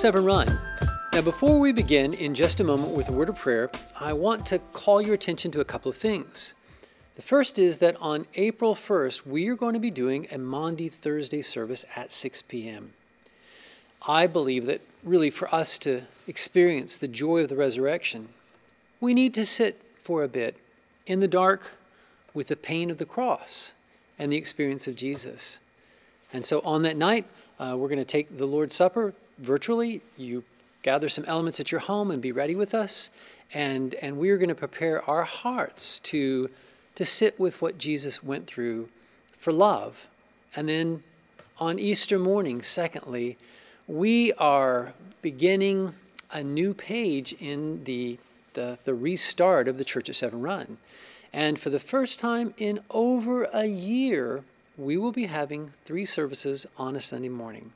Severn Run. Now, before we begin in just a moment with a word of prayer, I want to call your attention to a couple of things. The first is that on April 1st, we are going to be doing a Maundy Thursday service at 6 p.m. I believe that really for us to experience the joy of the resurrection, we need to sit for a bit in the dark with the pain of the cross and the experience of Jesus. And so on that night, uh, we're going to take the Lord's Supper virtually. You gather some elements at your home and be ready with us. And, and we are going to prepare our hearts to to sit with what Jesus went through for love. And then on Easter morning, secondly, we are beginning a new page in the, the, the restart of the Church at Severn Run. And for the first time in over a year, we will be having three services on a Sunday morning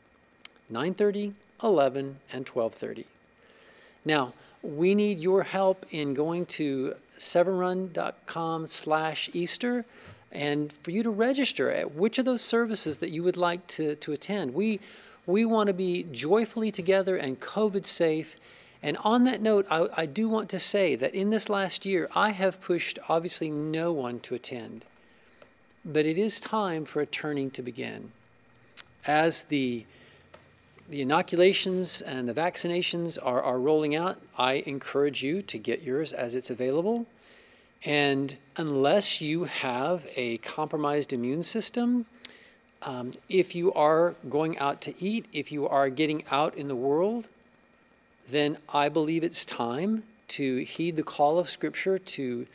9:30, 11, and 12:30. Now, we need your help in going to severnrun.com slash Easter and for you to register at which of those services that you would like to, to attend. We, we want to be joyfully together and COVID safe. And on that note, I, I do want to say that in this last year, I have pushed obviously no one to attend. But it is time for a turning to begin. As the the inoculations and the vaccinations are, are rolling out. I encourage you to get yours as it's available. And unless you have a compromised immune system, um, if you are going out to eat, if you are getting out in the world, then I believe it's time to heed the call of Scripture to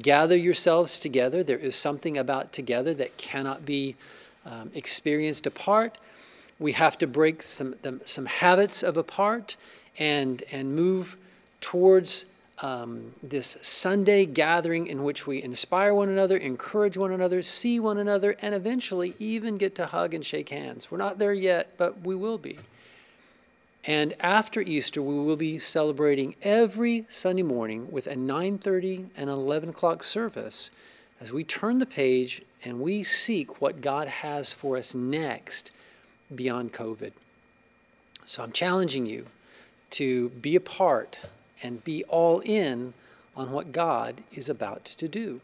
gather yourselves together. There is something about together that cannot be um, experienced apart we have to break some, some habits of apart and, and move towards um, this Sunday gathering in which we inspire one another, encourage one another, see one another, and eventually even get to hug and shake hands. We're not there yet, but we will be. And after Easter, we will be celebrating every Sunday morning with a 9:30 and 11 o'clock service as we turn the page and we seek what God has for us next beyond COVID. So I'm challenging you to be a part and be all in on what God is about to do.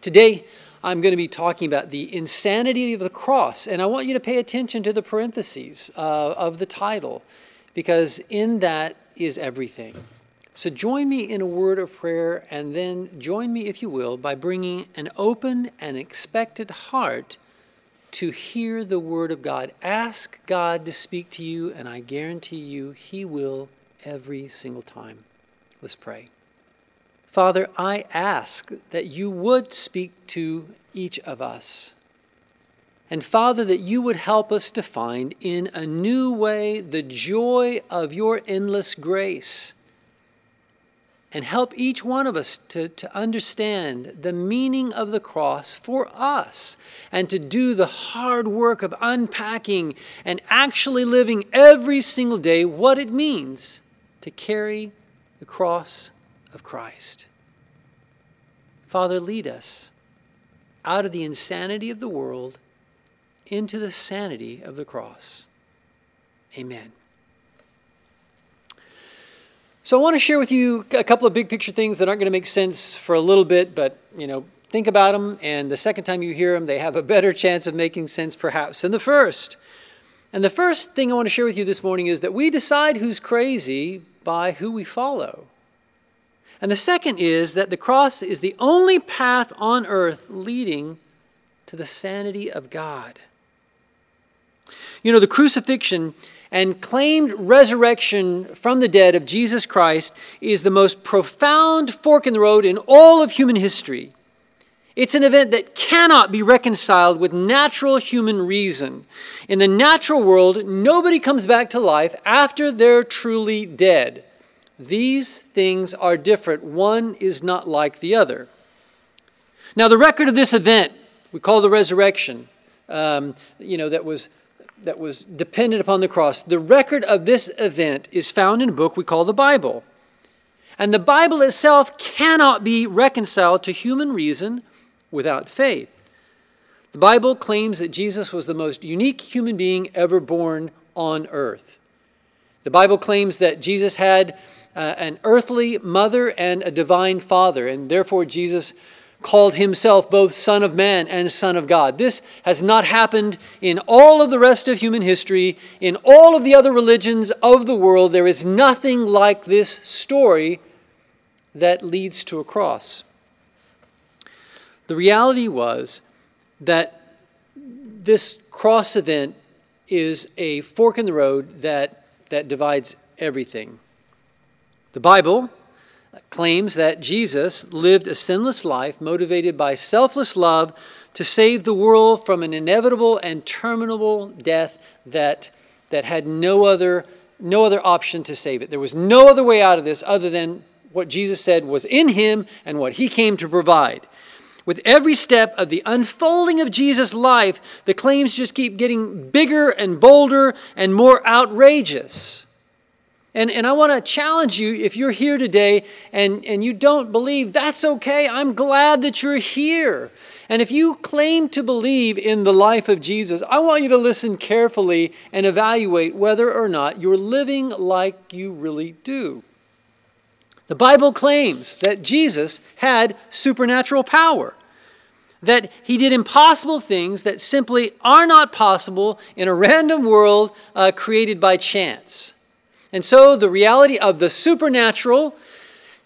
Today, I'm going to be talking about the insanity of the cross, and I want you to pay attention to the parentheses uh, of the title because in that is everything. So join me in a word of prayer, and then join me, if you will, by bringing an open and expected heart to hear the word of God. Ask God to speak to you, and I guarantee you he will every single time. Let's pray. Father, I ask that you would speak to each of us. And Father, that you would help us to find in a new way the joy of your endless grace and help each one of us to, to understand the meaning of the cross for us and to do the hard work of unpacking and actually living every single day what it means to carry the cross of Christ. Father, lead us out of the insanity of the world into the sanity of the cross. Amen. So I want to share with you a couple of big picture things that aren't going to make sense for a little bit, but you know, think about them, and the second time you hear them, they have a better chance of making sense perhaps than the first. And the first thing I want to share with you this morning is that we decide who's crazy by who we follow. And the second is that the cross is the only path on earth leading to the sanity of God. You know, the crucifixion and claimed resurrection from the dead of Jesus Christ is the most profound fork in the road in all of human history. It's an event that cannot be reconciled with natural human reason. In the natural world, nobody comes back to life after they're truly dead. These things are different. One is not like the other. Now, the record of this event, we call the resurrection, um, you know, that was that was dependent upon the cross. The record of this event is found in a book we call the Bible. And the Bible itself cannot be reconciled to human reason without faith. The Bible claims that Jesus was the most unique human being ever born on earth. The Bible claims that Jesus had uh, an earthly mother and a divine father, and therefore Jesus called himself both Son of Man and Son of God. This has not happened in all of the rest of human history, in all of the other religions of the world. There is nothing like this story that leads to a cross. The reality was that this cross event is a fork in the road that, that divides everything. The Bible claims that Jesus lived a sinless life motivated by selfless love to save the world from an inevitable and terminable death that, that had no other, no other option to save it. There was no other way out of this other than what Jesus said was in him and what he came to provide. With every step of the unfolding of Jesus' life, the claims just keep getting bigger and bolder and more outrageous. And, and I want to challenge you if you're here today and, and you don't believe, that's okay. I'm glad that you're here. And if you claim to believe in the life of Jesus, I want you to listen carefully and evaluate whether or not you're living like you really do. The Bible claims that Jesus had supernatural power, that he did impossible things that simply are not possible in a random world uh, created by chance. And so the reality of the supernatural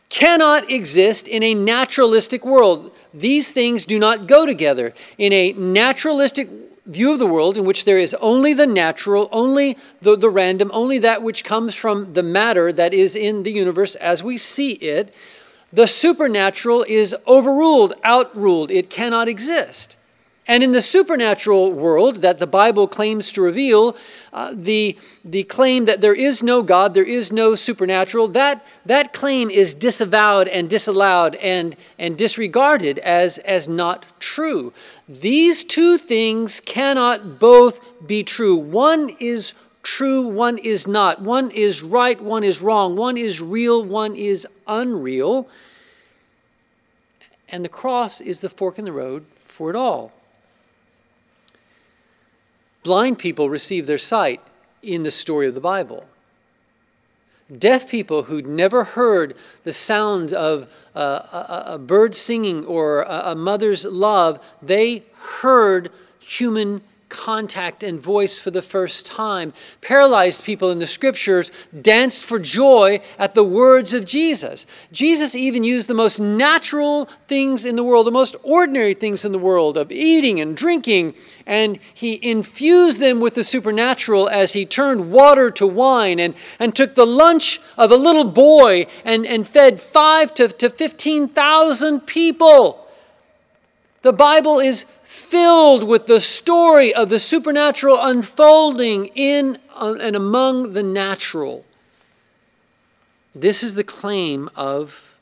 cannot exist in a naturalistic world. These things do not go together. In a naturalistic view of the world, in which there is only the natural, only the, the random, only that which comes from the matter that is in the universe as we see it, the supernatural is overruled, outruled. It cannot exist. And in the supernatural world that the Bible claims to reveal, uh, the, the claim that there is no God, there is no supernatural, that, that claim is disavowed and disallowed and, and disregarded as, as not true. These two things cannot both be true. One is true, one is not. One is right, one is wrong. One is real, one is unreal. And the cross is the fork in the road for it all. Blind people receive their sight in the story of the Bible. Deaf people who'd never heard the sound of a, a, bird singing or a, a mother's love, they heard human contact and voice for the first time. Paralyzed people in the scriptures danced for joy at the words of Jesus. Jesus even used the most natural things in the world, the most ordinary things in the world of eating and drinking, and he infused them with the supernatural as he turned water to wine and, and took the lunch of a little boy and, and fed five to, to 15,000 people. The Bible is filled with the story of the supernatural unfolding in uh, and among the natural. This is the claim of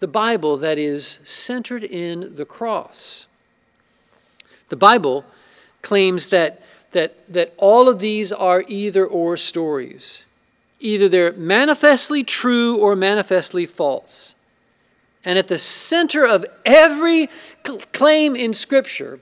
the Bible that is centered in the cross. The Bible claims that, that, that all of these are either or stories. Either they're manifestly true or manifestly false. And at the center of every claim in Scripture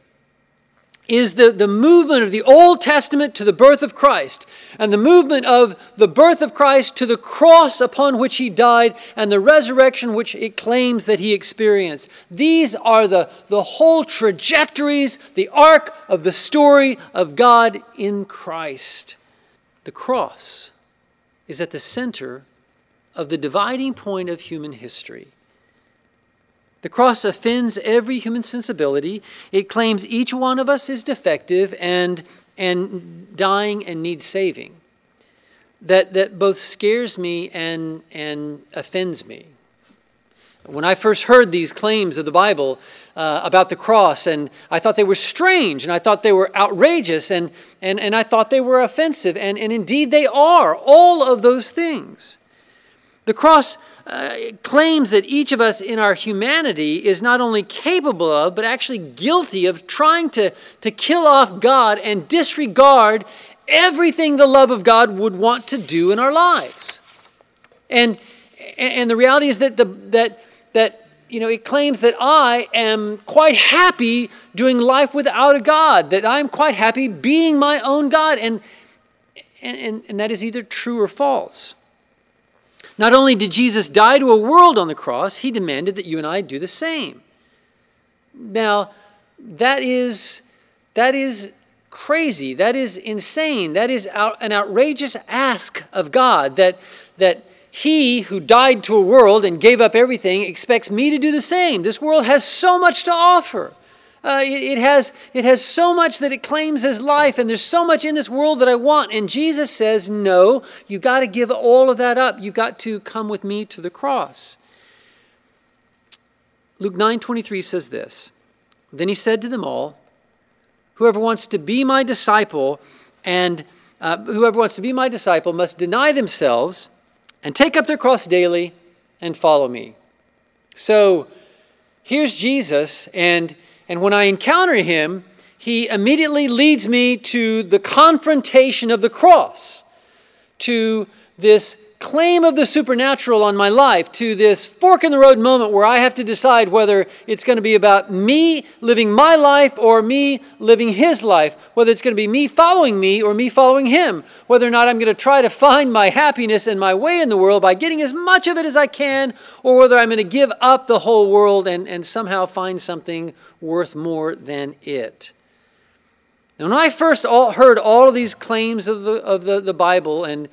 is the, the movement of the Old Testament to the birth of Christ, and the movement of the birth of Christ to the cross upon which he died, and the resurrection which it claims that he experienced. These are the, the whole trajectories, the arc of the story of God in Christ. The cross is at the center of the dividing point of human history. The cross offends every human sensibility. It claims each one of us is defective and, and dying and needs saving. That, that both scares me and, and offends me. When I first heard these claims of the Bible uh, about the cross, and I thought they were strange, and I thought they were outrageous, and, and, and I thought they were offensive, and, and indeed they are, all of those things. The cross uh, claims that each of us in our humanity is not only capable of, but actually guilty of trying to, to kill off God and disregard everything the love of God would want to do in our lives. And, and the reality is that, the, that, that you know, it claims that I am quite happy doing life without a God, that I'm quite happy being my own God. And, and, and, and that is either true or false. Not only did Jesus die to a world on the cross, he demanded that you and I do the same. Now, that is, that is crazy. That is insane. That is out, an outrageous ask of God that, that he who died to a world and gave up everything expects me to do the same. This world has so much to offer. Uh, it, has, it has so much that it claims as life, and there's so much in this world that I want. And Jesus says, No, you got to give all of that up. You've got to come with me to the cross. Luke 9:23 says this. Then he said to them all, Whoever wants to be my disciple and uh, whoever wants to be my disciple must deny themselves and take up their cross daily and follow me. So here's Jesus, and, and when I encounter him, he immediately leads me to the confrontation of the cross, to this claim of the supernatural on my life to this fork in the road moment where I have to decide whether it's going to be about me living my life or me living his life, whether it's going to be me following me or me following him, whether or not I'm going to try to find my happiness and my way in the world by getting as much of it as I can, or whether I'm going to give up the whole world and, and somehow find something worth more than it. And when I first all, heard all of these claims of the, of the, the Bible and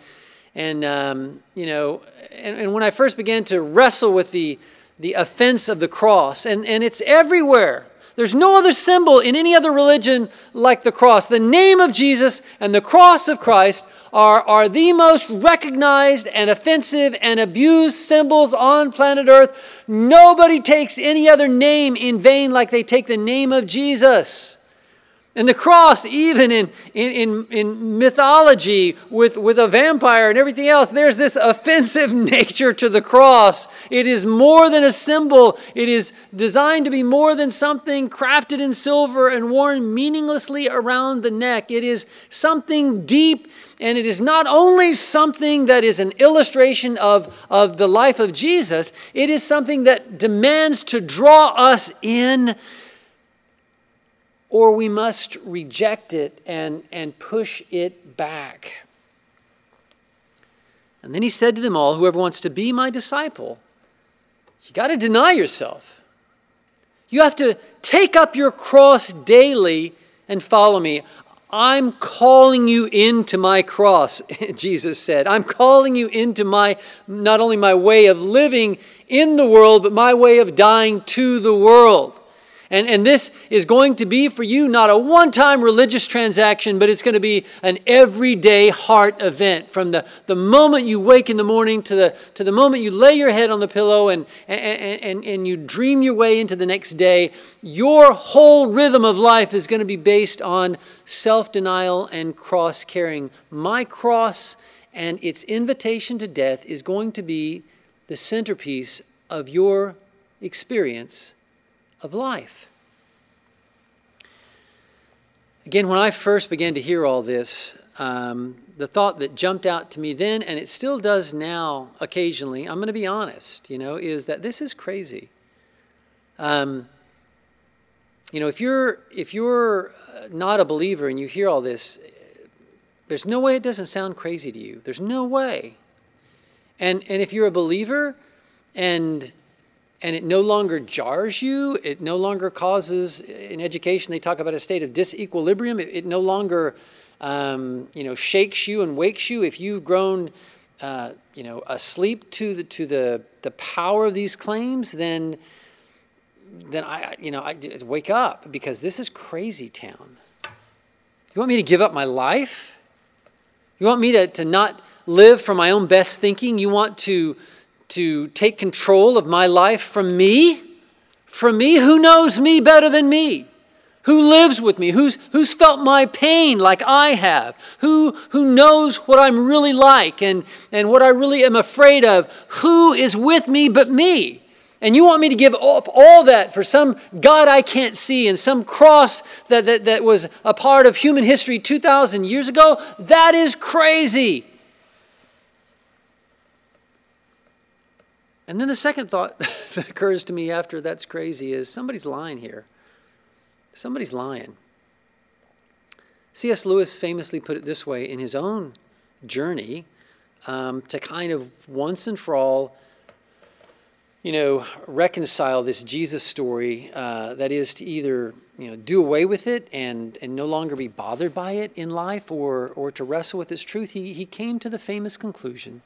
and, um, you know, and, and when I first began to wrestle with the, the offense of the cross, and, and it's everywhere. There's no other symbol in any other religion like the cross. The name of Jesus and the cross of Christ are, are the most recognized and offensive and abused symbols on planet Earth. Nobody takes any other name in vain like they take the name of Jesus. And the cross, even in, in, in, in, mythology with, with a vampire and everything else, there's this offensive nature to the cross. It is more than a symbol, it is designed to be more than something crafted in silver and worn meaninglessly around the neck. It is something deep, and it is not only something that is an illustration of, of the life of Jesus, it is something that demands to draw us in or we must reject it and, and push it back. And then he said to them all, Whoever wants to be my disciple, you got to deny yourself. You have to take up your cross daily and follow me. I'm calling you into my cross, Jesus said. I'm calling you into my, not only my way of living in the world, but my way of dying to the world. And, and this is going to be for you not a one time religious transaction, but it's going to be an everyday heart event. From the, the moment you wake in the morning to the, to the moment you lay your head on the pillow and, and, and, and you dream your way into the next day, your whole rhythm of life is going to be based on self denial and cross carrying. My cross and its invitation to death is going to be the centerpiece of your experience of life. Again, when I first began to hear all this, um, the thought that jumped out to me then, and it still does now occasionally, I'm going to be honest, you know, is that this is crazy. Um, you know, if you're if you're not a believer and you hear all this, there's no way it doesn't sound crazy to you. There's no way. And and if you're a believer and and it no longer jars you. It no longer causes, in education, they talk about a state of disequilibrium. It, it no longer, um, you know, shakes you and wakes you. If you've grown, uh, you know, asleep to the to the the power of these claims, then then I, you know, I wake up because this is crazy town. You want me to give up my life? You want me to, to not live for my own best thinking? You want to to take control of my life from me, from me, who knows me better than me? Who lives with me? Who's, who's felt my pain like I have? Who, who knows what I'm really like and, and what I really am afraid of? Who is with me but me? And you want me to give up all that for some God I can't see and some cross that, that, that was a part of human history 2,000 years ago? That is crazy. And then the second thought that occurs to me after that's crazy is somebody's lying here. Somebody's lying. C.S. Lewis famously put it this way in his own journey um, to kind of once and for all, you know, reconcile this Jesus story. Uh, that is to either you know do away with it and and no longer be bothered by it in life, or or to wrestle with its truth. He he came to the famous conclusion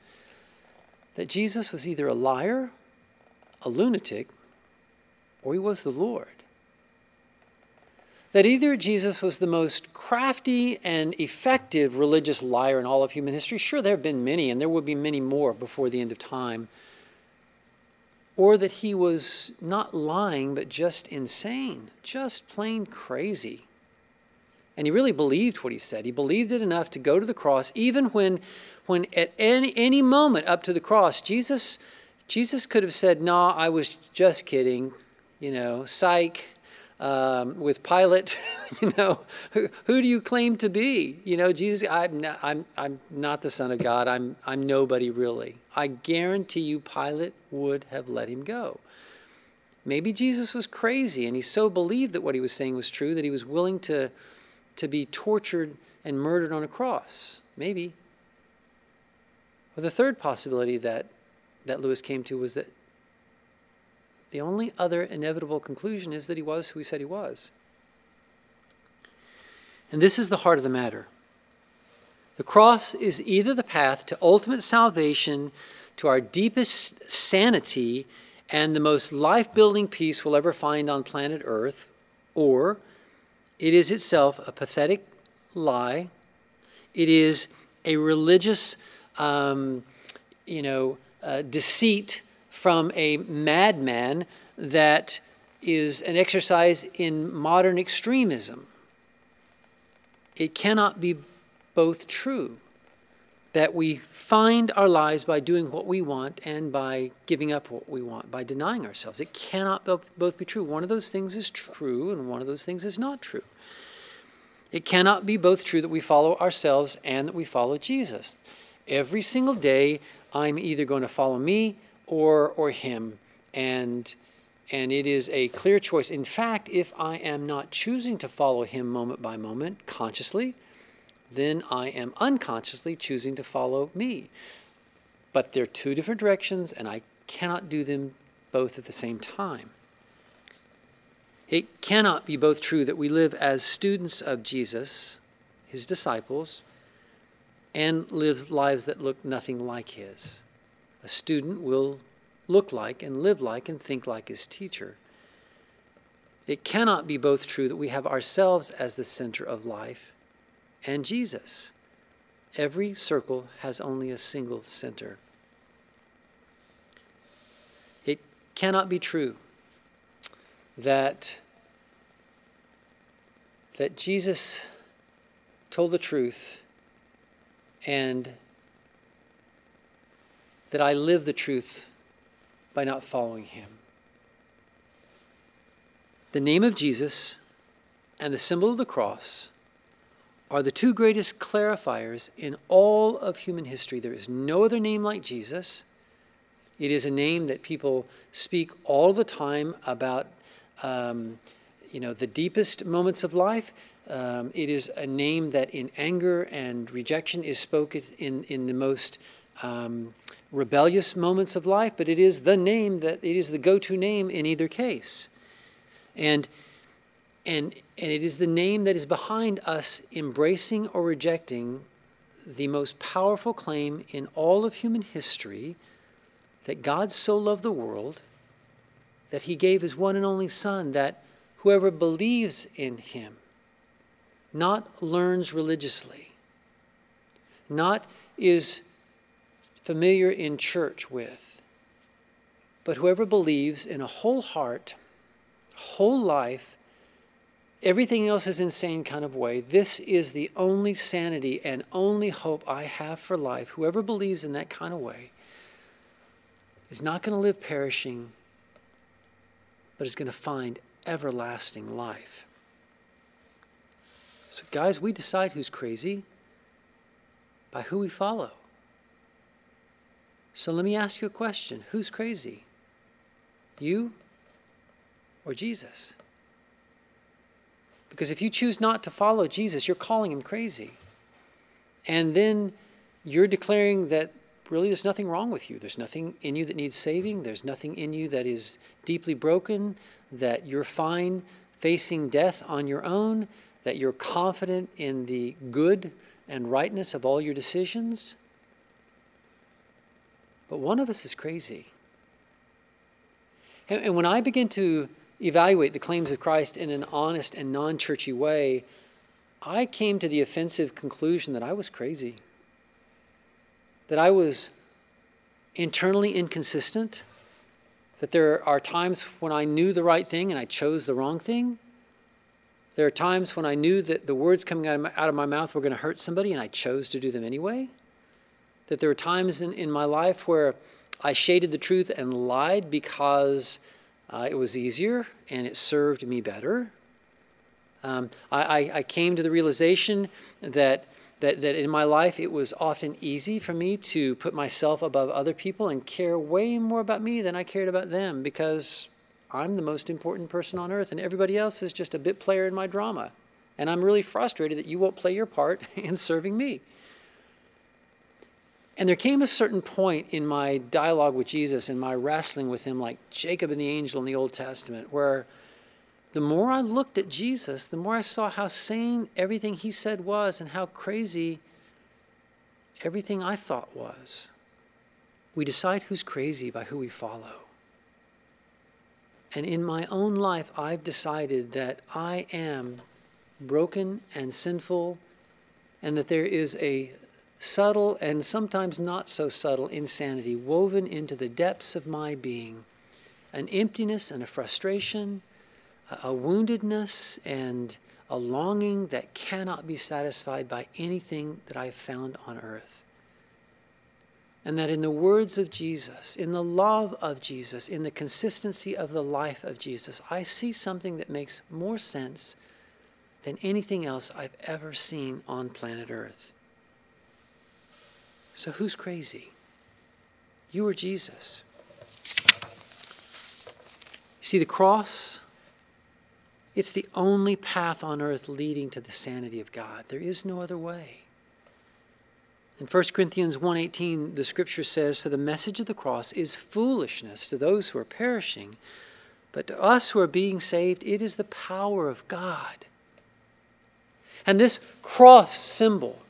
that Jesus was either a liar, a lunatic, or he was the Lord that either Jesus was the most crafty and effective religious liar in all of human history. Sure, there have been many, and there will be many more before the end of time. Or that he was not lying, but just insane, just plain crazy. And he really believed what he said. He believed it enough to go to the cross, even when, when at any, any moment up to the cross, Jesus, Jesus could have said, No, I was just kidding. You know, psych, um, with Pilate, you know, who, who, do you claim to be? You know, Jesus, I'm not, I'm, I'm not the Son of God. I'm, I'm nobody really. I guarantee you, Pilate would have let him go. Maybe Jesus was crazy and he so believed that what he was saying was true that he was willing to, to be tortured and murdered on a cross. Maybe. But the third possibility that, that Lewis came to was that the only other inevitable conclusion is that he was who he said he was. And this is the heart of the matter. The cross is either the path to ultimate salvation, to our deepest sanity, and the most life building peace we'll ever find on planet Earth, or it is itself a pathetic lie. It is a religious, um, you know, uh, deceit from a madman that is an exercise in modern extremism. It cannot be both true that we find our lives by doing what we want and by giving up what we want, by denying ourselves. It cannot both be true. One of those things is true and one of those things is not true. It cannot be both true that we follow ourselves and that we follow Jesus. Every single day, I'm either going to follow me or or him. And and it is a clear choice. In fact if i am not choosing to follow him moment by moment consciously then i am unconsciously choosing to follow me. But they're two different directions and i cannot do them both at the same time it cannot be both true that we live as students of jesus his disciples and live lives that look nothing like his a student will look like and live like and think like his teacher. It cannot be both true that we have ourselves as the center of life and Jesus. Every circle has only a single center. It cannot be true that, that Jesus told the truth and that I live the truth by not following him. The name of Jesus and the symbol of the cross are the two greatest clarifiers in all of human history. There is no other name like Jesus. It is a name that people speak all the time about, um, you know, the deepest moments of life. Um, it is a name that in anger and rejection is spoken in, in the most um, rebellious moments of life, but it is the name that it is the go-to name in either case. And and and it is the name that is behind us embracing or rejecting the most powerful claim in all of human history that God so loved the world that he gave his one and only son that whoever believes in him not learns religiously not is familiar in church with. But whoever believes in a whole heart, whole life, everything else is insane kind of way, this is the only sanity and only hope I have for life. Whoever believes in that kind of way is not going to live perishing, but is going to find everlasting life. So, guys, we decide who's crazy by who we follow. So let me ask you a question Who's crazy? You or Jesus? Because if you choose not to follow Jesus, you're calling him crazy. And then you're declaring that really there's nothing wrong with you. There's nothing in you that needs saving. There's nothing in you that is deeply broken, that you're fine facing death on your own, that you're confident in the good and rightness of all your decisions. But one of us is crazy. And, and when I begin to evaluate the claims of Christ in an honest and non churchy way, I came to the offensive conclusion that I was crazy that I was internally inconsistent, that there are times when I knew the right thing and I chose the wrong thing. There are times when I knew that the words coming out of my, out of my mouth were going to hurt somebody and I chose to do them anyway. That there were times in, in my life where I shaded the truth and lied because uh, it was easier and it served me better. Um, I, I, I, came to the realization that that, that in my life it was often easy for me to put myself above other people and care way more about me than I cared about them because I'm the most important person on earth and everybody else is just a bit player in my drama. And I'm really frustrated that you won't play your part in serving me. And there came a certain point in my dialogue with Jesus and my wrestling with him, like Jacob and the angel in the Old Testament, where the more I looked at Jesus, the more I saw how sane everything he said was and how crazy everything I thought was. We decide who's crazy by who we follow. And in my own life, I've decided that I am broken and sinful, and that there is a subtle and sometimes not so subtle insanity woven into the depths of my being an emptiness and a frustration a woundedness and a longing that cannot be satisfied by anything that I've found on earth. And that in the words of Jesus, in the love of Jesus, in the consistency of the life of Jesus, I see something that makes more sense than anything else I've ever seen on planet Earth. So who's crazy? You or Jesus? You see, the cross it's the only path on earth leading to the sanity of God. There is no other way. In 1 Corinthians 1:18, the scripture says, "For the message of the cross is foolishness to those who are perishing, but to us who are being saved, it is the power of God." And this cross symbol,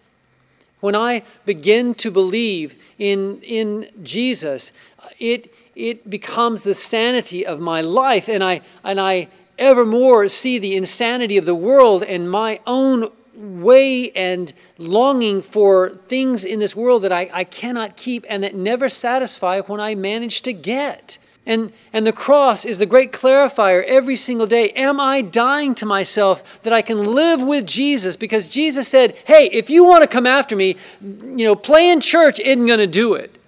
when I begin to believe in, in Jesus, it, it becomes the sanity of my life, and I, and I evermore see the insanity of the world and my own way and longing for things in this world that I, I cannot keep and that never satisfy when I manage to get. And, and the cross is the great clarifier every single day. Am I dying to myself that I can live with Jesus? Because Jesus said, hey, if you want to come after me, you know, playing church isn't going to do it.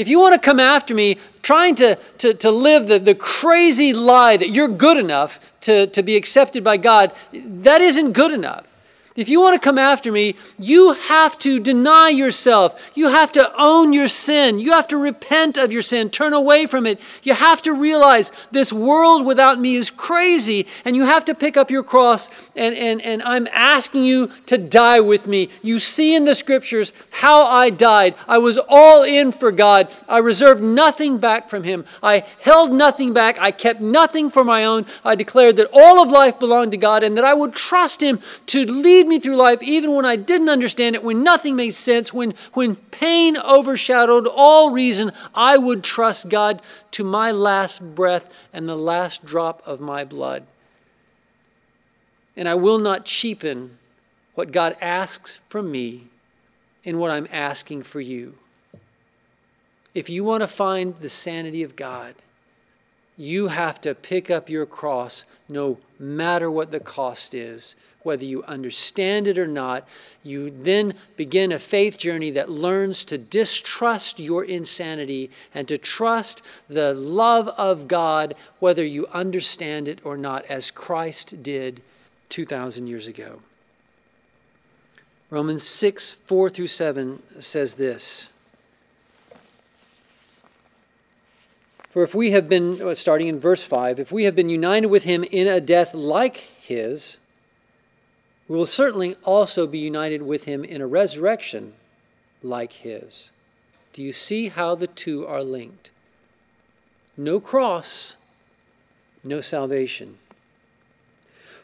If you want to come after me trying to, to, to live the, the crazy lie that you're good enough to, to be accepted by God, that isn't good enough. If you want to come after me, you have to deny yourself. You have to own your sin. You have to repent of your sin, turn away from it. You have to realize this world without me is crazy, and you have to pick up your cross. And, and, and I'm asking you to die with me. You see in the scriptures how I died. I was all in for God. I reserved nothing back from Him. I held nothing back. I kept nothing for my own. I declared that all of life belonged to God and that I would trust Him to lead lead me through life even when I didn't understand it, when nothing made sense, when, when pain overshadowed all reason. I would trust God to my last breath and the last drop of my blood. And I will not cheapen what God asks from me in what I'm asking for you. If you want to find the sanity of God, you have to pick up your cross no matter what the cost is whether you understand it or not, you then begin a faith journey that learns to distrust your insanity and to trust the love of God, whether you understand it or not, as Christ did 2,000 years ago. Romans 6, 4 through 7 says this. For if we have been, uh, starting in verse 5, if we have been united with him in a death like his, we will certainly also be united with him in a resurrection like his. Do you see how the two are linked? No cross, no salvation.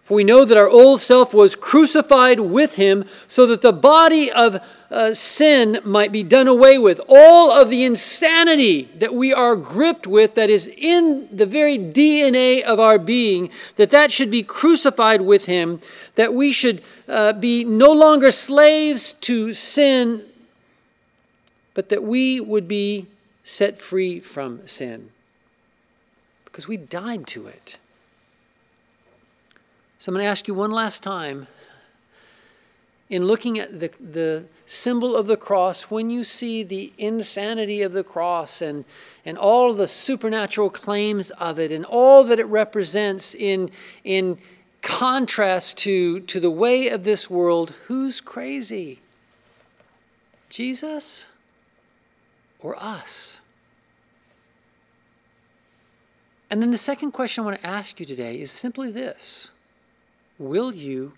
For we know that our old self was crucified with him so that the body of uh, sin might be done away with. All of the insanity that we are gripped with, that is in the very DNA of our being, that that should be crucified with him, that we should uh, be no longer slaves to sin, but that we would be set free from sin because we died to it. So I'm going to ask you one last time. In looking at the, the symbol of the cross, when you see the insanity of the cross and, and all the supernatural claims of it and all that it represents in, in contrast to, to the way of this world, who's crazy? Jesus or us? And then the second question I want to ask you today is simply this Will you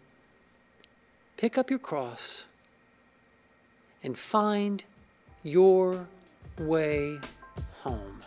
pick up your cross and find your way home?